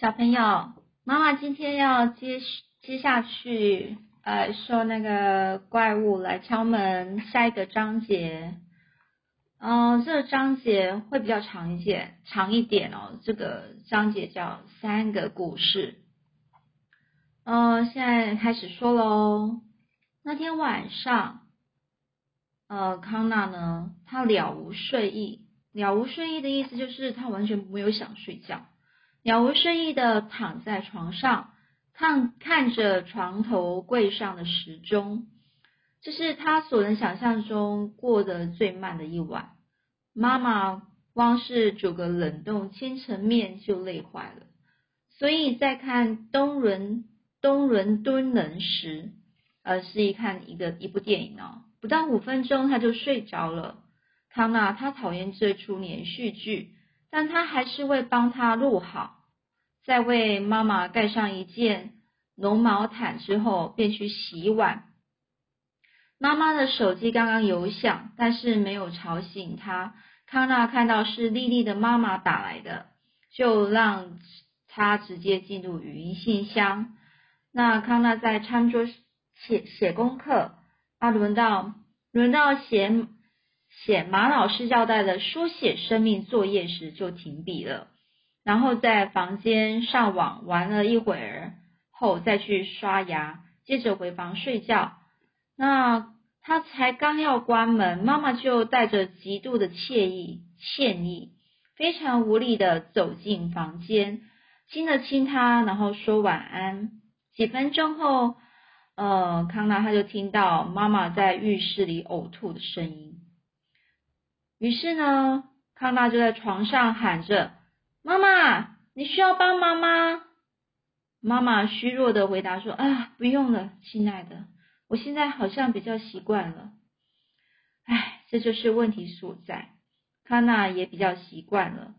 小朋友，妈妈今天要接接下去，呃，说那个怪物来敲门，下一个章节，嗯、这个章节会比较长一些，长一点哦。这个章节叫三个故事。嗯、现在开始说喽。那天晚上，呃，康纳呢，他了无睡意。了无睡意的意思就是他完全没有想睡觉。了无睡意的躺在床上，看看着床头柜上的时钟，这是他所能想象中过得最慢的一晚。妈妈光是煮个冷冻千层面就累坏了，所以在看东伦东伦敦人时，呃，是一看一个一部电影哦，不到五分钟他就睡着了。康纳他讨厌这出连续剧，但他还是会帮他录好。在为妈妈盖上一件绒毛毯之后，便去洗碗。妈妈的手机刚刚有响，但是没有吵醒他。康纳看到是丽丽的妈妈打来的，就让他直接进入语音信箱。那康纳在餐桌写写功课，啊，轮到轮到写写马老师交代的书写生命作业时，就停笔了。然后在房间上网玩了一会儿后，再去刷牙，接着回房睡觉。那他才刚要关门，妈妈就带着极度的惬意、歉意，非常无力的走进房间，亲了亲他，然后说晚安。几分钟后，呃，康纳他就听到妈妈在浴室里呕吐的声音。于是呢，康纳就在床上喊着。妈妈，你需要帮忙吗？妈妈虚弱的回答说：“啊，不用了，亲爱的，我现在好像比较习惯了。”唉，这就是问题所在。康纳也比较习惯了。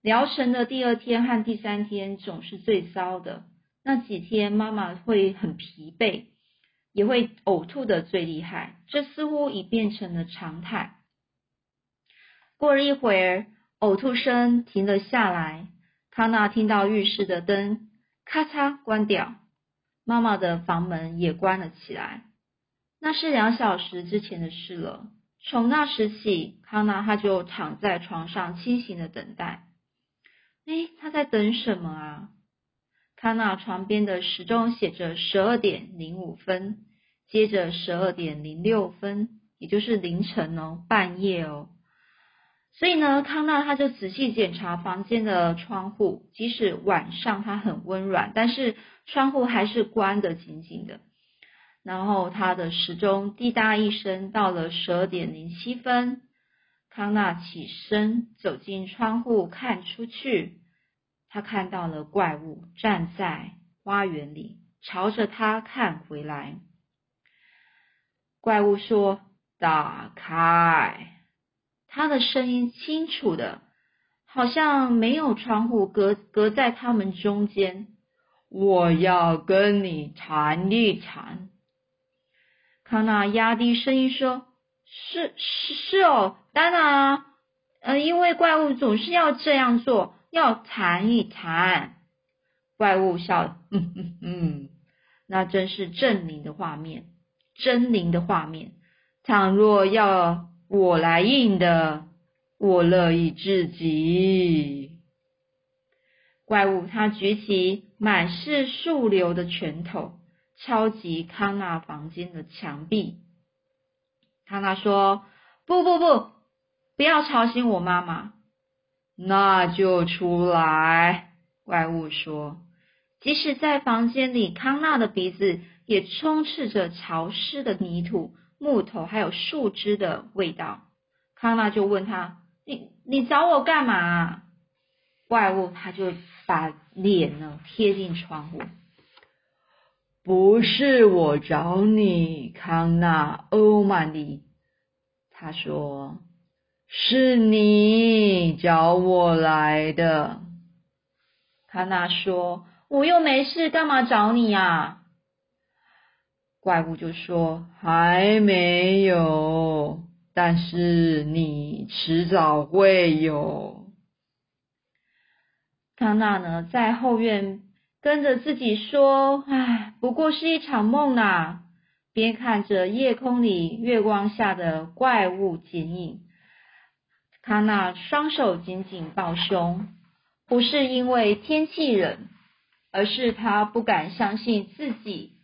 疗程的第二天和第三天总是最糟的，那几天妈妈会很疲惫，也会呕吐的最厉害，这似乎已变成了常态。过了一会儿。呕吐声停了下来，康纳听到浴室的灯咔嚓关掉，妈妈的房门也关了起来。那是两小时之前的事了。从那时起，康纳他就躺在床上清醒的等待。哎，他在等什么啊？康纳床边的时钟写着十二点零五分，接着十二点零六分，也就是凌晨哦，半夜哦。所以呢，康纳他就仔细检查房间的窗户，即使晚上它很温暖，但是窗户还是关得紧紧的。然后他的时钟滴答一声，到了十二点零七分，康纳起身走进窗户看出去，他看到了怪物站在花园里，朝着他看回来。怪物说：“打开。”他的声音清楚的，好像没有窗户隔隔在他们中间。我要跟你谈一谈。康纳压低声音说：“是是是哦，当然啊，呃，因为怪物总是要这样做，要谈一谈。”怪物笑，嗯嗯嗯，那真是狰狞的画面，狰狞的画面。倘若要。我来应的，我乐意至极。怪物他举起满是树瘤的拳头，敲击康纳房间的墙壁。康纳说：“不不不，不要吵醒我妈妈。”那就出来。怪物说：“即使在房间里，康纳的鼻子也充斥着潮湿的泥土。”木头还有树枝的味道，康纳就问他：“你你找我干嘛？”怪物他就把脸呢贴近窗户。不是我找你，康纳欧曼利，他说是你找我来的。康纳说：“我又没事，干嘛找你呀？”怪物就说：“还没有，但是你迟早会有。”康纳呢，在后院跟着自己说：“唉，不过是一场梦啊。”边看着夜空里月光下的怪物剪影，康纳双手紧紧抱胸，不是因为天气冷，而是他不敢相信自己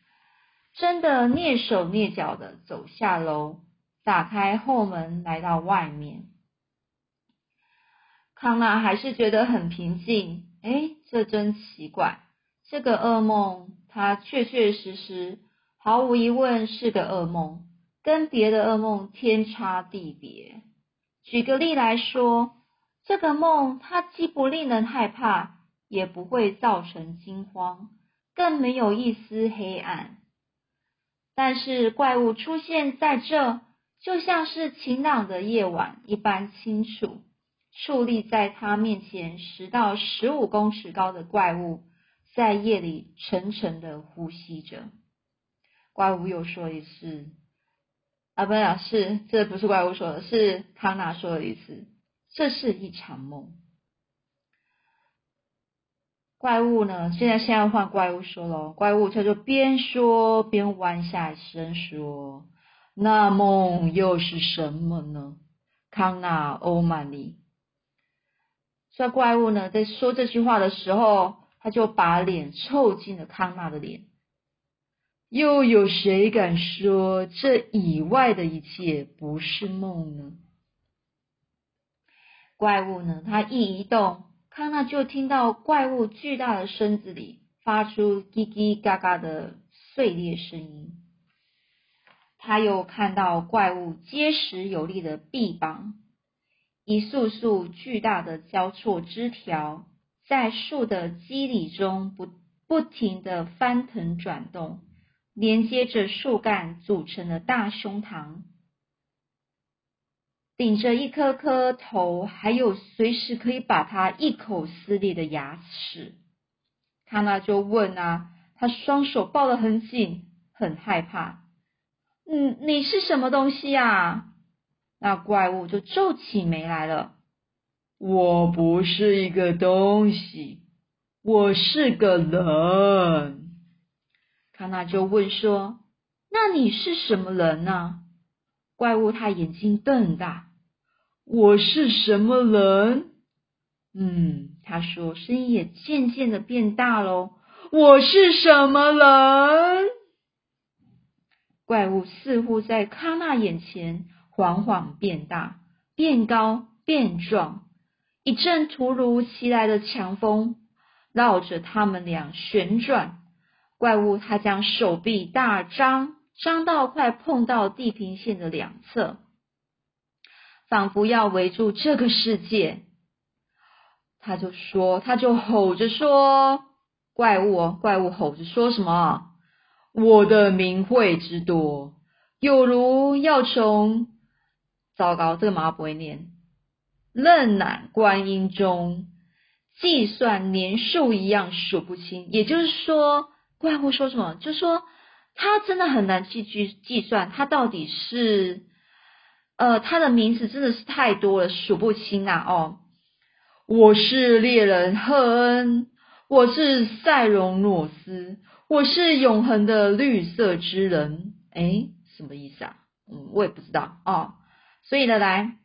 真的蹑手蹑脚的走下楼，打开后门来到外面。康纳还是觉得很平静。哎，这真奇怪，这个噩梦，它确确实实。毫无疑问是个噩梦，跟别的噩梦天差地别。举个例来说，这个梦它既不令人害怕，也不会造成惊慌，更没有一丝黑暗。但是怪物出现在这，就像是晴朗的夜晚一般清楚。矗立在他面前十到十五公尺高的怪物，在夜里沉沉的呼吸着。怪物又说一次：“啊，不是，是这不是怪物说的，是康纳说了一次，这是一场梦。”怪物呢？现在现在换怪物说了，怪物他就边说边弯下身说：“那梦又是什么呢？”康纳欧曼尼。这怪物呢，在说这句话的时候，他就把脸凑近了康纳的脸。又有谁敢说这以外的一切不是梦呢？怪物呢？它一移动，康纳就听到怪物巨大的身子里发出叽叽嘎嘎的碎裂声音。他又看到怪物结实有力的臂膀，一束束巨大的交错枝条在树的肌理中不不停的翻腾转动。连接着树干组成的大胸膛，顶着一颗颗头，还有随时可以把它一口撕裂的牙齿。康纳就问啊，他双手抱得很紧，很害怕。嗯，你是什么东西啊？那怪物就皱起眉来了。我不是一个东西，我是个人。康纳就问说：“那你是什么人呢？”怪物他眼睛瞪大：“我是什么人？”嗯，他说，声音也渐渐的变大喽：“我是什么人？”怪物似乎在康纳眼前缓缓变大、变高、变壮，一阵突如其来的强风绕着他们俩旋转。怪物，他将手臂大张，张到快碰到地平线的两侧，仿佛要围住这个世界。他就说，他就吼着说：“怪物哦，怪物！”吼着说什么？我的名讳之多，有如要从……糟糕，这个马不会念。愣乃观音中计算年数一样数不清，也就是说。怪物说什么？就说他真的很难去计计算，他到底是呃，他的名字真的是太多了，数不清啊！哦，我是猎人赫恩，我是塞隆诺斯，我是永恒的绿色之人。哎，什么意思啊？嗯，我也不知道哦。所以呢，来，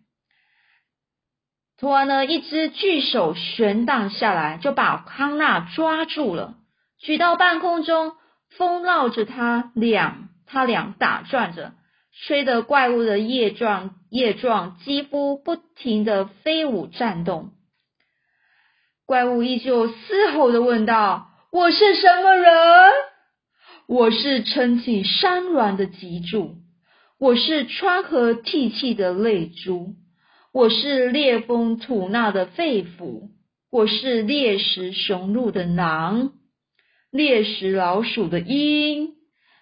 突然呢，一只巨手悬荡下来，就把康纳抓住了。举到半空中，风绕着他俩，他俩打转着，吹得怪物的叶状叶状肌肤不停的飞舞颤动。怪物依旧嘶吼的问道：“我是什么人？我是撑起山峦的脊柱，我是川河涕泣的泪珠，我是烈风吐纳的肺腑，我是猎食雄鹿的囊。”猎食老鼠的鹰，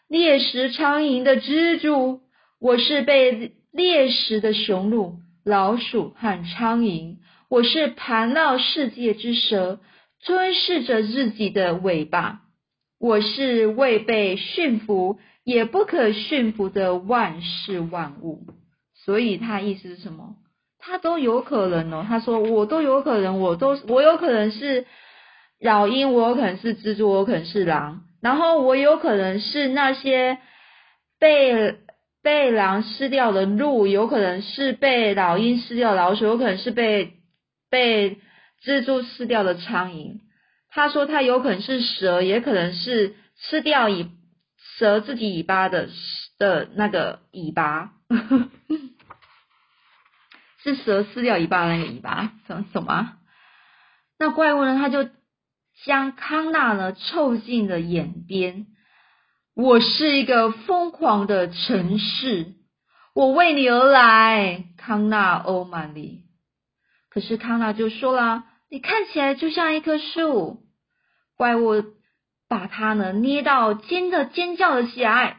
猎食苍蝇的蜘蛛，我是被猎食的雄鹿、老鼠和苍蝇。我是盘绕世界之蛇，吞噬着自己的尾巴。我是未被驯服也不可驯服的万事万物。所以他意思是什么？他都有可能哦。他说我都有可能，我都我有可能是。老鹰，我有可能是蜘蛛，我有可能是狼，然后我有可能是那些被被狼吃掉的鹿，有可能是被老鹰吃掉老鼠，有可能是被被蜘蛛吃掉的苍蝇。他说他有可能是蛇，也可能是吃掉尾蛇自己尾巴的的那个尾巴，是蛇撕掉尾巴的那个尾巴，懂懂吗？那怪物呢？他就。将康纳呢凑近了眼边。我是一个疯狂的城市，我为你而来，康纳欧曼利。可是康纳就说了：“你看起来就像一棵树。”怪物把他呢捏到尖的尖叫了起来。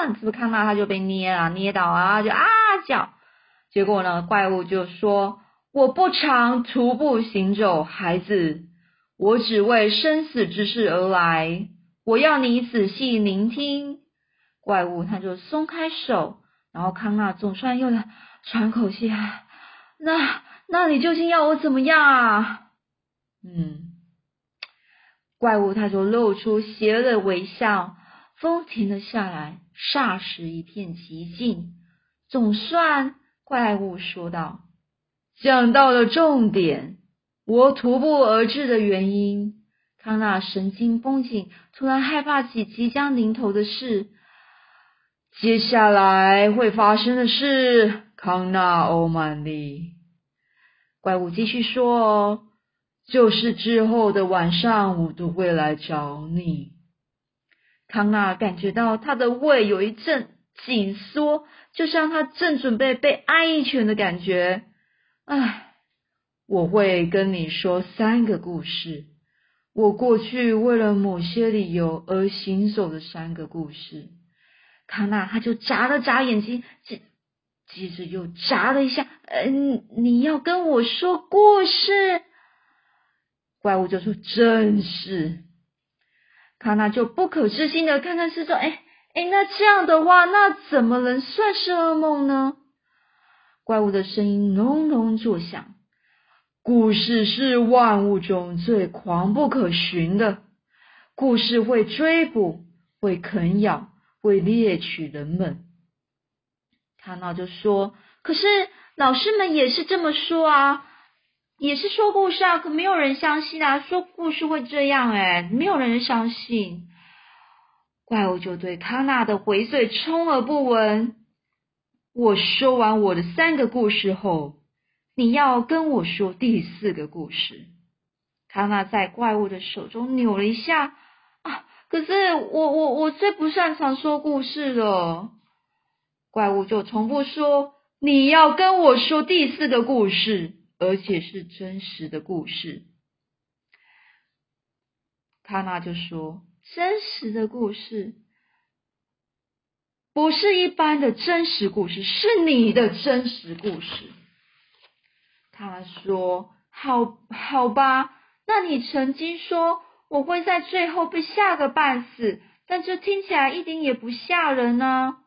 啊！是不是康纳他就被捏啊捏到啊就啊叫。结果呢怪物就说：“我不常徒步行走，孩子。”我只为生死之事而来，我要你仔细聆听。怪物他就松开手，然后康纳总算又喘口气。那，那你究竟要我怎么样啊？嗯，怪物他就露出邪恶的微笑。风停了下来，霎时一片寂静。总算，怪物说道：“讲到了重点。”我徒步而至的原因，康纳神经绷紧，突然害怕起即将临头的事。接下来会发生的事，康纳欧曼利。怪物继续说：“就是之后的晚上，我都会来找你。”康纳感觉到他的胃有一阵紧缩，就像他正准备被挨一拳的感觉。唉。我会跟你说三个故事，我过去为了某些理由而行走的三个故事。康纳他就眨了眨眼睛，接接着又眨了一下。嗯，你要跟我说故事？怪物就说：“真是。”康纳就不可置信的看看四周，哎哎，那这样的话，那怎么能算是噩梦呢？怪物的声音隆隆作响。故事是万物中最狂不可寻的，故事会追捕，会啃咬，会猎取人们。他那就说：“可是老师们也是这么说啊，也是说故事啊，可没有人相信啊，说故事会这样，哎，没有人相信。”怪物就对康纳的回嘴充耳不闻。我说完我的三个故事后。你要跟我说第四个故事。康纳在怪物的手中扭了一下啊！可是我我我最不擅长说故事了。怪物就重复说：“你要跟我说第四个故事，而且是真实的故事。”康纳就说：“真实的故事不是一般的真实故事，是你的真实故事。”他说：“好好吧，那你曾经说我会在最后被吓个半死，但这听起来一点也不吓人呢。”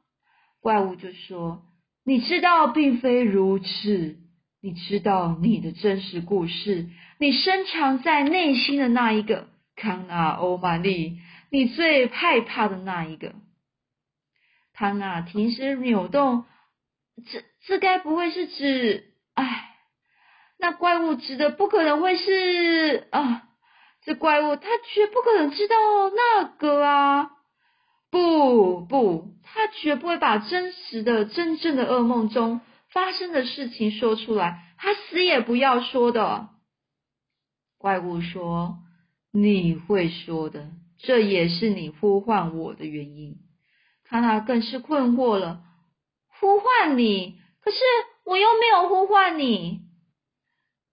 怪物就说：“你知道并非如此，你知道你的真实故事，你深藏在内心的那一个康纳欧玛丽，你最害怕的那一个。”康纳停止扭动，这这该不会是指……哎。那怪物指的不可能会是啊，这怪物他绝不可能知道那个啊，不不，他绝不会把真实的、真正的噩梦中发生的事情说出来，他死也不要说的。怪物说：“你会说的，这也是你呼唤我的原因。”康纳更是困惑了，呼唤你，可是我又没有呼唤你。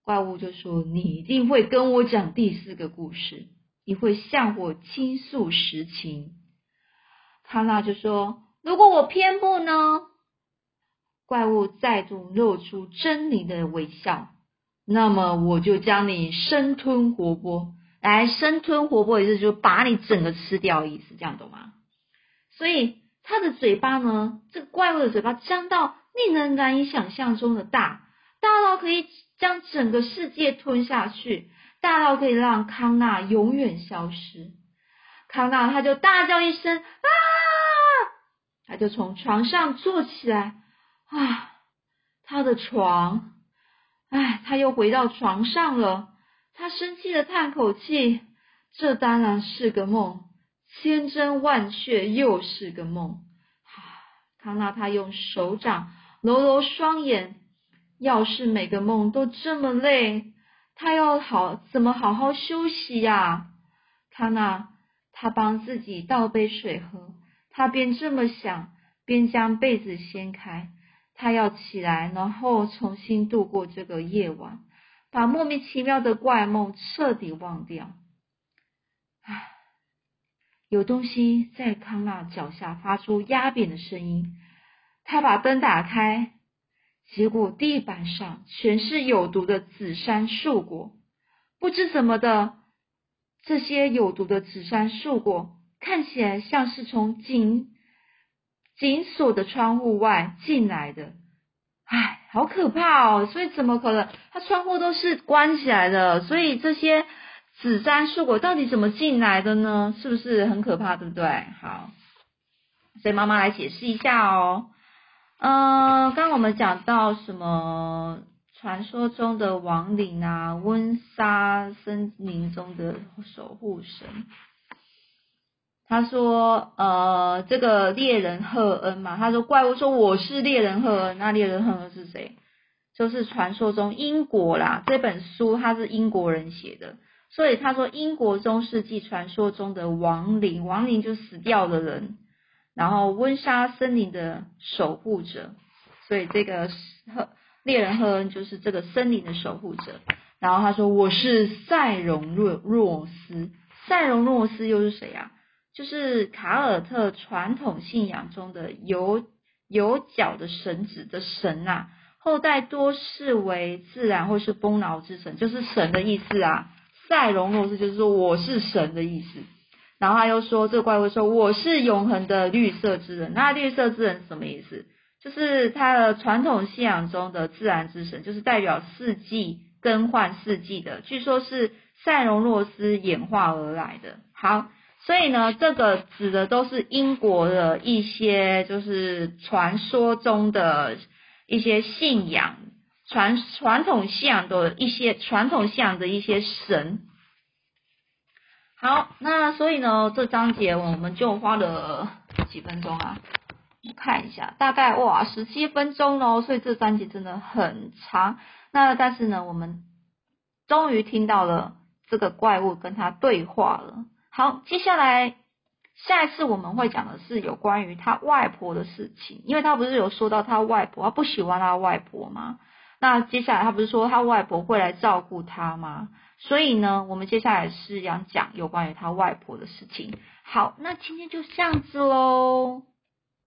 怪物就说：“你一定会跟我讲第四个故事，你会向我倾诉实情。”他那就说：“如果我偏不呢？”怪物再度露出狰狞的微笑。那么我就将你生吞活剥，来生吞活剥意思就是把你整个吃掉意思，这样懂吗？所以他的嘴巴呢，这个怪物的嘴巴张到令人难以想象中的大，大到可以。将整个世界吞下去，大到可以让康纳永远消失。康纳他就大叫一声啊，他就从床上坐起来啊，他的床，哎，他又回到床上了。他生气的叹口气，这当然是个梦，千真万确又是个梦。康纳他用手掌揉揉双眼，要是每个梦都这么累，他要好怎么好好休息呀？康纳他帮自己倒杯水喝，他边这么想，边将被子掀开，他要起来，然后重新度过这个夜晚，把莫名其妙的怪梦彻底忘掉。唉。有东西在康纳脚下发出压扁的声音，他把灯打开，结果地板上全是有毒的紫杉树果。不知怎么的，这些有毒的紫杉树果看起来像是从紧紧锁的窗户外进来的。唉，好可怕哦！所以怎么可能？它窗户都是关起来的，所以这些。紫杉树果到底怎么进来的呢？是不是很可怕，对不对？好，所以妈妈来解释一下哦。嗯，刚刚我们讲到什么？传说中的亡灵啊，温莎森林中的守护神。他说，呃，这个猎人赫恩嘛，他说怪物说我是猎人赫恩，那猎人赫恩是谁？就是传说中英国啦，这本书他是英国人写的。所以他说，英国中世纪传说中的亡灵，亡灵就死掉的人，然后温莎森林的守护者，所以这个赫猎人赫恩就是这个森林的守护者。然后他说，我是塞隆若若斯，塞隆若斯又是谁啊？就是卡尔特传统信仰中的有有角的神子的神呐，后代多视为自然或是丰饶之神，就是神的意思啊。塞隆诺斯就是说我是神的意思，然后他又说这个怪物说我是永恒的绿色之人，那绿色之人什么意思？就是他的传统信仰中的自然之神，就是代表四季更换四季的，据说是塞隆诺斯演化而来的。好，所以呢，这个指的都是英国的一些就是传说中的一些信仰。传传统信仰的一些传统信仰的一些神，好，那所以呢，这章节我们就花了几分钟啊？看一下，大概哇十七分钟哦，所以这章节真的很长。那但是呢，我们终于听到了这个怪物跟他对话了。好，接下来下一次我们会讲的是有关于他外婆的事情，因为他不是有说到他外婆，他不喜欢他外婆吗？那接下来他不是说他外婆会来照顾他吗？所以呢，我们接下来是要讲有关于他外婆的事情。好，那今天就这样子喽。